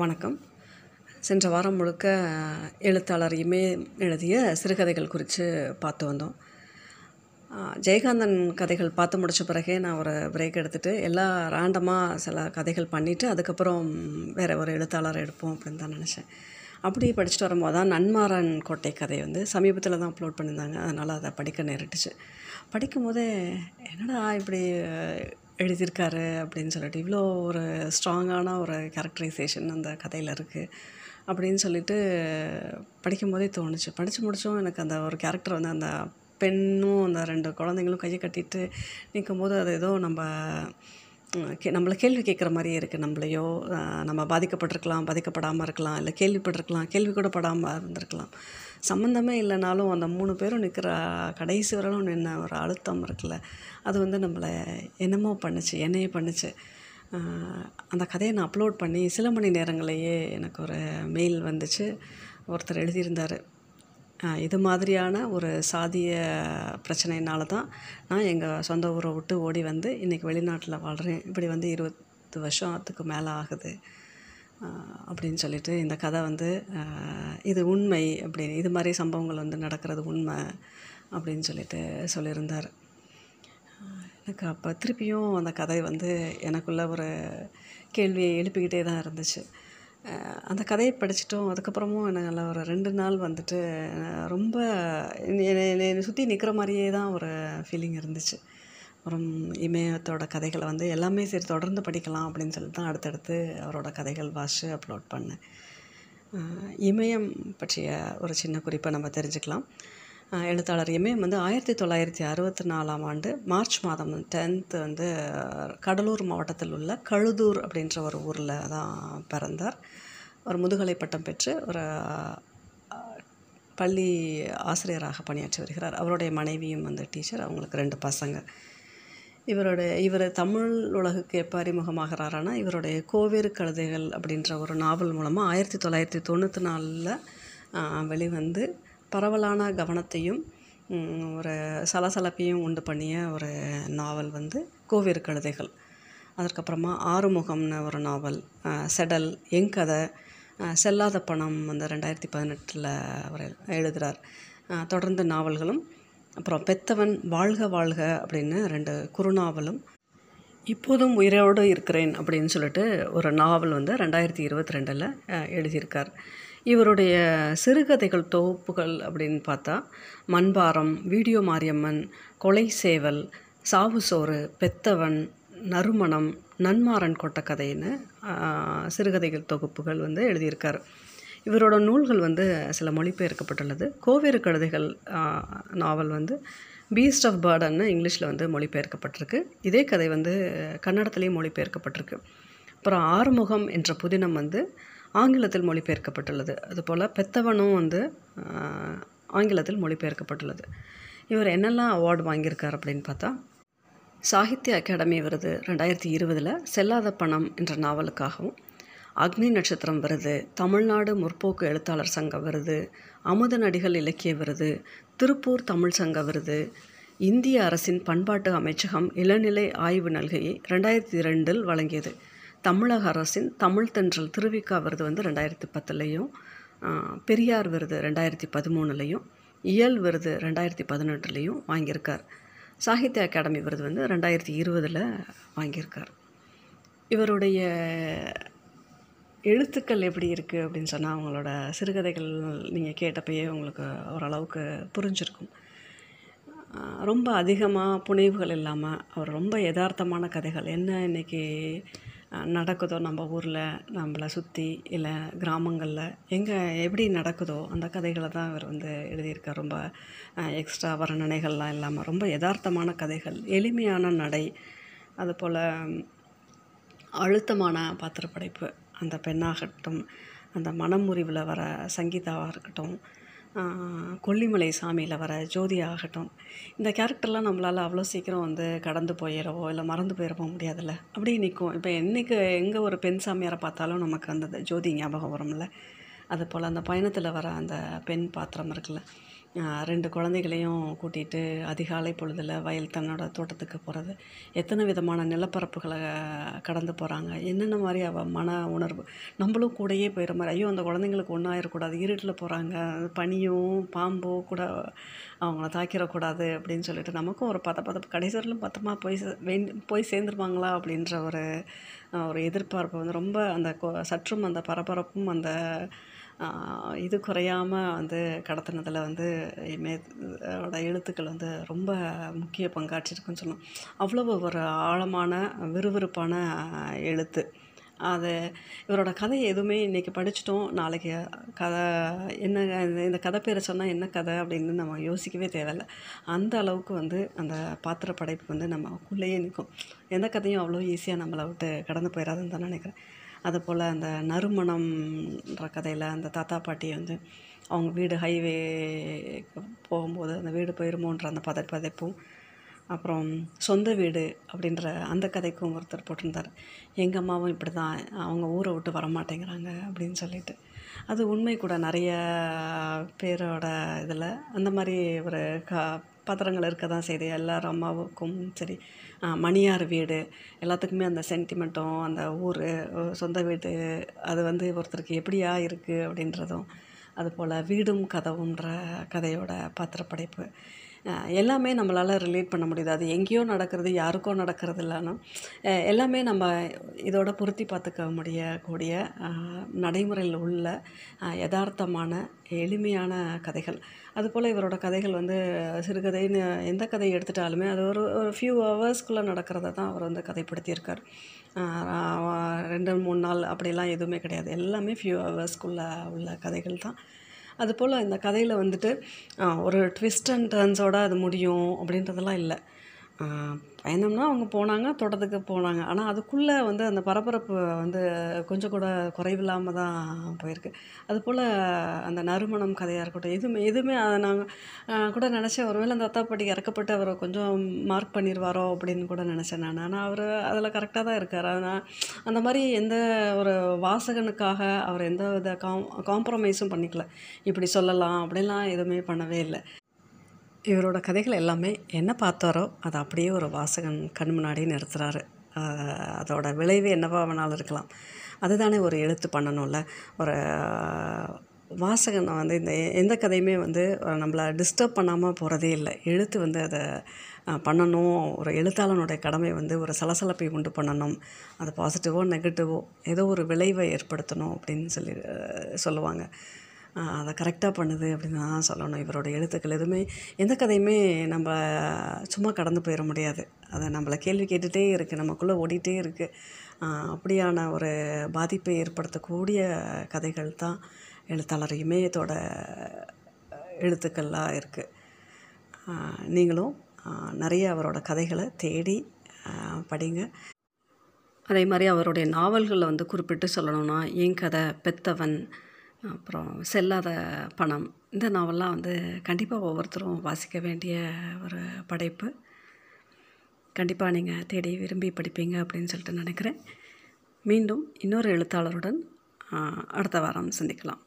வணக்கம். சென்ற வாரம் முழுக்க எழுத்தாளர் இமே எழுதிய சிறுகதைகள் குறித்து பார்த்து வந்தோம். ஜெயகாந்தன் கதைகள் பார்த்து முடித்த பிறகே நான் ஒரு பிரேக் எடுத்துகிட்டு எல்லா ரேண்டமாக சில கதைகள் பண்ணிவிட்டு அதுக்கப்புறம் வேறு ஒரு எழுத்தாளர் எடுப்போம் அப்படின்னு தான் நினச்சேன். அப்படி படிச்சுட்டு வரும்போது தான் நன்மாறன் கோட்டை கதை வந்து சமீபத்தில் தான் அப்லோட் பண்ணியிருந்தாங்க. அதனால் அதை படிக்க நேரிட்டுச்சு. படிக்கும்போதே என்னடா இப்படி எழுதியிருக்காரு அப்படின்னு சொல்லிட்டு. இவ்வளோ ஒரு ஸ்ட்ராங்கான ஒரு கேரக்டரைசேஷன் அந்த கதையில் இருக்குது அப்படின்னு சொல்லிட்டு படிக்கும் போதே தோணுச்சு. படித்து முடித்தோம் எனக்கு அந்த ஒரு கேரக்டர் வந்து அந்த பெண்ணும் அந்த ரெண்டு குழந்தைங்களும் கையை கட்டிட்டு நிற்கும் போது அது ஏதோ நம்ம கே நம்மளை கேள்வி கேட்குற மாதிரியே இருக்குது நம்மளையோ நம்ம பாதிக்கப்பட்டிருக்கலாம் பாதிக்கப்படாமல் இருக்கலாம் இல்லை கேள்விப்பட்டிருக்கலாம் கேள்வி கூட படாமல் இருந்திருக்கலாம். சம்மந்தமே இல்லைனாலும் அந்த மூணு பேரும் நிற்கிற கடைசி வரலும் நின்ன ஒரு அழுத்தம் இருக்குல்ல. அது வந்து நம்மளை என்னமோ பண்ணுச்சு என்னையே பண்ணுச்சு. அந்த கதையை நான் அப்லோட் பண்ணி சில மணி நேரங்களையே எனக்கு ஒரு மெயில் வந்துச்சு. ஒருத்தர் எழுதியிருந்தார். இது மாதிரியான ஒரு சாதிய பிரச்சனையினால தான் நான் எங்கள் சொந்த ஊரை விட்டு ஓடி வந்து இன்றைக்கி வெளிநாட்டில் வாழ்கிறேன் இப்படி வந்து இருபது வருஷத்துக்கு மேலே ஆகுது. அப்படின்னு சொல்லிட்டு இந்த கதை வந்து இது உண்மை அப்படின்னு இது மாதிரி சம்பவங்கள் வந்து நடக்கிறது உண்மை அப்படின்னு சொல்லிட்டு சொல்லியிருந்தார். எனக்கு அப்போ திருப்பியும் அந்த கதை வந்து எனக்குள்ள ஒரு கேள்வியை எழுப்பிக்கிட்டே தான் இருந்துச்சு. அந்த கதையை படிச்சிட்டோம். அதுக்கப்புறமும் எனக்கு ஒரு ரெண்டு நாள் வந்துட்டு ரொம்ப என்னை சுற்றி நிற்கிற மாதிரியே தான் ஒரு ஃபீலிங் இருந்துச்சு. அப்புறம் இமயத்தோட கதைகளை வந்து எல்லாமே சரி தொடர்ந்து படிக்கலாம் அப்படின்னு சொல்லிட்டு தான் அடுத்தடுத்து அவரோட கதைகள் வாஷு அப்லோட் பண்ணேன். இமயம் பற்றிய ஒரு சின்ன குறிப்பை நம்ம தெரிஞ்சுக்கலாம். எழுத்தாளர் இமயம் வந்து ஆயிரத்தி தொள்ளாயிரத்தி அறுபத்தி நாலாம் ஆண்டு மார்ச் மாதம் டென்த்து வந்து கடலூர் மாவட்டத்தில் உள்ள கழுதூர் அப்படின்ற ஒரு ஊரில் தான் பிறந்தார். ஒரு முதுகலை பட்டம் பெற்று ஒரு பள்ளி ஆசிரியராக பணியாற்றி வருகிறார். அவருடைய மனைவியும் வந்து டீச்சர் அவங்களுக்கு ரெண்டு பசங்க. இவருடைய இவர் தமிழ் உலகுக்கு எப்போ அறிமுகமாகிறாரானா இவருடைய கோவேறு கழுதைகள் அப்படின்ற ஒரு நாவல் மூலமாக ஆயிரத்தி தொள்ளாயிரத்தி தொண்ணூற்றி நாலில் வெளிவந்து பரவலான கவனத்தையும் ஒரு சலசலப்பையும் உண்டு பண்ணிய ஒரு நாவல் வந்து கோவேறு கழுதைகள். அதற்கப்புறமா ஆறுமுகம்னு ஒரு நாவல் செடல் எங்கதை செல்லாத பணம் வந்து ரெண்டாயிரத்தி பதினெட்டில் அவர் எழுதுகிறார் தொடர்ந்து நாவல்களும் அப்புறம் பெத்தவன் வாழ்க வாழ்க அப்படின்னு ரெண்டு குறுநாவலும் இப்போதும் உயிரோடு இருக்கிறேன் அப்படின்னு சொல்லிட்டு ஒரு நாவல் வந்து ரெண்டாயிரத்தி இருபத்தி ரெண்டில் எழுதியிருக்கார். இவருடைய சிறுகதைகள் தொகுப்புகள் அப்படின்னு பார்த்தா மண்பாரம் வீடியோ மாரியம்மன் கொலை சேவல் சாவு சோறு பெத்தவன் நறுமணம் நன்மாறன் கொட்ட கதைன்னு சிறுகதைகள் தொகுப்புகள் வந்து எழுதியிருக்கார். இவரோட நூல்கள் வந்து சில மொழிபெயர்க்கப்பட்டுள்ளது. கோவேறு கழுதைகள் நாவல் வந்து பீஸ்ட் ஆஃப் பேர்டன்னு இங்கிலீஷில் வந்து மொழிபெயர்க்கப்பட்டிருக்கு. இதே கதை வந்து கன்னடத்துலேயும் மொழிபெயர்க்கப்பட்டிருக்கு. அப்புறம் ஆறுமுகம் என்ற புதினம் வந்து ஆங்கிலத்தில் மொழிபெயர்க்கப்பட்டுள்ளது. அதுபோல் பெத்தவனும் வந்து ஆங்கிலத்தில் மொழிபெயர்க்கப்பட்டுள்ளது. இவர் என்னெல்லாம் அவார்டு வாங்கியிருக்கார் அப்படின்னு பார்த்தா சாகித்ய அகாடமி விருது ரெண்டாயிரத்தி இருபதில் செல்லாத பணம் என்ற நாவலுக்காகவும். அக்னி நட்சத்திரம் விருது தமிழ்நாடு முற்போக்கு எழுத்தாளர் சங்க விருது அமுத நடிகள் இலக்கிய விருது திருப்பூர் தமிழ் சங்க விருது. இந்திய அரசின் பண்பாட்டு அமைச்சகம் இளநிலை ஆய்வு நல்கையை ரெண்டாயிரத்தி ரெண்டில் வழங்கியது. தமிழக அரசின் தமிழ் தென்றல் திருவிக்கா விருது வந்து ரெண்டாயிரத்தி பத்துலேயும் பெரியார் விருது ரெண்டாயிரத்தி பதிமூணுலேயும் இயல் விருது ரெண்டாயிரத்தி பதினெட்டுலேயும் வாங்கியிருக்கார். சாகித்ய அகாடமி விருது வந்து ரெண்டாயிரத்தி இருபதில் வாங்கியிருக்கார். இவருடைய எழுத்துக்கள் எப்படி இருக்குது அப்படின்னு சொன்னால் அவங்களோட சிறுகதைகள் நீங்கள் கேட்டப்பயே உங்களுக்கு ஓரளவுக்கு புரிஞ்சிருக்கும். ரொம்ப அதிகமாக புனைவுகள் இல்லாமல் அவர் ரொம்ப யதார்த்தமான கதைகள். என்ன இன்றைக்கி நடக்குதோ நம்ம ஊரில் நம்மளை சுற்றி இல்லை கிராமங்களில் எங்கே எப்படி நடக்குதோ அந்த கதைகளை தான் அவர் வந்து எழுதியிருக்கார். ரொம்ப எக்ஸ்ட்ரா வர்ணனைகள்லாம் இல்லாமல் ரொம்ப யதார்த்தமான கதைகள் எளிமையான நடை அதுபோல் அழுத்தமான பாத்திரப்படைப்பு அந்த பெண்ணாகட்டும் அந்த மனமுறிவில் வர சங்கீதாவாக இருக்கட்டும் கொல்லிமலை சாமியில் வர ஜோதி ஆகட்டும். இந்த கேரக்டர்லாம் நம்மளால் அவ்வளோ சீக்கிரம் வந்து கடந்து போயிடவோ இல்லை மறந்து போயிடவோ முடியாதுல்ல? அப்படியே நிற்கும் இப்போ என்றைக்கு எங்கே ஒரு பெண் சாமியாரை பார்த்தாலும் நமக்கு அந்த ஜோதி ஞாபகம் வரும்ல? அது போல் அந்த பயணத்தில் வர அந்த பெண் பாத்திரம் இருக்குல்ல? ரெண்டு குழந்தைகளையும் கூட்டிகிட்டு அதிகாலை பொழுதில் வயல் தன்னோட தோட்டத்துக்கு போகிறது எத்தனை விதமான நிலப்பரப்புகளை கடந்து போகிறாங்க என்னென்ன மாதிரி அவள் மன உணர்வு? நம்மளும் கூடயே போயிடுற மாதிரி ஐயோ அந்த குழந்தைங்களுக்கு ஒன்றும் ஆயிடக்கூடாது இருட்டில் போகிறாங்க பனியும் பாம்போ கூட அவங்கள தாக்கிடக்கூடாது அப்படின்னு சொல்லிட்டு நமக்கும் ஒரு பத பத கடைசி பத்தமாக போய் சே- வேண்டி போய் சேர்ந்துருவாங்களா அப்படின்ற ஒரு ஒரு எதிர்பார்ப்பு வந்து ரொம்ப அந்த கொ- சற்றும் அந்த பரபரப்பும் அந்த இது குறையாமல் வந்து கடத்தினதில் வந்து மேத்தோட எழுத்துக்கள் வந்து ரொம்ப முக்கிய பங்காற்றிருக்குன்னு சொல்லணும் அவ்வளவு ஒரு ஆழமான விறுவிறுப்பான எழுத்து. அது இவரோட கதை எதுவுமே இன்றைக்கி படிச்சிட்டோம். நாளைக்கு கதை என்ன இந்த- இந்த கதை பேரை சொன்னால் என்ன கதை அப்படின்னு நம்ம யோசிக்கவே தேவையில்லை. அந்த அளவுக்கு வந்து அந்த பாத்திர படைப்பு வந்து நமக்குள்ளேயே நிற்கும். எந்த கதையும் அவ்வளோ ஈஸியாக நம்மளை விட்டு கடந்து போயிடாதுன்னு தான் நினைக்கிறேன். அதுபோல் அந்த நறுமணம்ன்ற கதையில் அந்த தாத்தா பாட்டி வந்து அவங்க வீடு ஹைவே போகும்போது அந்த வீடு போயிருமோன்ற அந்த பத பதைப்பும் அப்புறம் சொந்த வீடு அப்படின்ற அந்த கதைக்கும் ஒருத்தர் போட்டிருந்தார். எங்கள் அம்மாவும் இப்படி தான் அவங்க ஊரை விட்டு வரமாட்டேங்கிறாங்க அப்படின்னு சொல்லிட்டு. அது உண்மை கூட நிறைய பேரோட இதில் அந்த மாதிரி ஒரு கா பத்திரங்கள் இருக்க தான் செய்யுது. எல்லார் அம்மாவுக்கும் சரி. மணியார் வீடு எல்லாத்துக்குமே அந்த சென்டிமெண்ட்டும் அந்த ஊர் சொந்த வீடு அது வந்து ஒருத்தருக்கு எப்படியா இருக்குது அப்படின்றதும் அதுபோல் வீடும் கதவுன்ற கதையோட பாத்திரப்படைப்பு. எல்லாமே நம்மளால் ரிலேட் பண்ண முடியுது. அது எங்கேயோ நடக்கிறது யாருக்கோ நடக்கிறது இல்லைன்னா எல்லாமே நம்ம இதோட பொருத்தி பார்த்துக்க முடியக்கூடிய நடைமுறையில் உள்ள யதார்த்தமான எளிமையான கதைகள். அதுபோல் இவரோட கதைகள் வந்து சிறுகதைன்னு எந்த கதையை எடுத்துட்டாலுமே அது ஒரு ஒரு ஃபியூ ஹவர்ஸ்க்குள்ளே நடக்கிறத தான் அவர் வந்து கதைப்படுத்தியிருக்கார். ரெண்டு மூணு நாள் அப்படிலாம் எதுவுமே கிடையாது. எல்லாமே ஃபியூ ஹவர்ஸ்க்குள்ளே உள்ள கதைகள் தான். அதுபோல் இந்த கதையில் வந்துட்டு ஒரு ட்விஸ்ட் அண்ட் டர்ன்ஸோடு அது முடியும் அப்படின்றதெல்லாம் இல்லை. பயந்தோம்னா அவங்க போனாங்க தோட்டத்துக்கு போனாங்க. ஆனால் அதுக்குள்ளே வந்து அந்த பரபரப்பு வந்து கொஞ்சம் கூட குறைவில்லாமல் தான் போயிருக்கு. அதுபோல் அந்த நறுமணம் கதையாக இருக்கட்டும் எதுவுமே எதுவுமே அதை நாங்கள் கூட நினச்சேன் ஒருவேளை அந்த அத்தாப்பாட்டி இறக்கப்பட்டு அவர் கொஞ்சம் மார்க் பண்ணிடுவாரோ அப்படின்னு கூட நினச்சேன் நான். ஆனால் அவர் அதில் கரெக்டாக தான் இருக்கார். ஆனால் அந்த மாதிரி எந்த ஒரு வாசகனுக்காக அவர் எந்த வித காம் காம்ப்ரமைஸும் பண்ணிக்கல. இப்படி சொல்லலாம் அப்படிலாம் எதுவுமே பண்ணவே இல்லை. இவரோட கதைகள் எல்லாமே என்ன பார்த்தாரோ அதை அப்படியே ஒரு வாசகன் கண் முன்னாடி நிறுத்துறாரு. அதோட விளைவு என்னவா வேணாலும் இருக்கலாம். அதுதானே ஒரு எழுத்து பண்ணணும்ல. ஒரு வாசகன் வந்து இந்த எந்த கதையுமே வந்து நம்மளை டிஸ்டர்ப் பண்ணாமல் போகிறதே இல்லை. எழுத்து வந்து அதை பண்ணணும். ஒரு எழுத்தாளனுடைய கடமை வந்து ஒரு சலசலப்பை உண்டு பண்ணணும். அது பாசிட்டிவோ நெகட்டிவோ ஏதோ ஒரு விளைவை ஏற்படுத்தணும் அப்படின்னு சொல்லி சொல்லுவாங்க. அதை கரெக்டாக பண்ணுது அப்படின்னு தான் சொல்லணும். இவரோட எழுத்துக்கள் எதுவுமே எந்த கதையுமே நம்ம சும்மா கடந்து போயிட முடியாது. அதை நம்மளை கேள்வி கேட்டுகிட்டே இருக்குது நமக்குள்ளே ஓடிட்டே இருக்குது அப்படியான ஒரு பாதிப்பை ஏற்படுத்தக்கூடிய கதைகள் தான் எழுத்தாளர் இமயத்தோட எழுத்துக்கள்லாம் இருக்குது நீங்களும் நிறைய அவரோட கதைகளை தேடி படிங்க. அதே மாதிரி அவருடைய நாவல்களில் வந்து குறிப்பிட்டு சொல்லணும்னா என் கதை பெத்தவன் அப்புறம் செல்லாத பணம். இந்த நாவல்லாம் வந்து கண்டிப்பாக ஒவ்வொருத்தரும் வாசிக்க வேண்டிய ஒரு படைப்பு. கண்டிப்பாக நீங்கள் தேடி விரும்பி படிப்பீங்க அப்படின்னு சொல்லிட்டு நினைக்கிறேன். மீண்டும் இன்னொரு எழுத்தாளருடன் அடுத்த வாரம் சந்திக்கலாம்.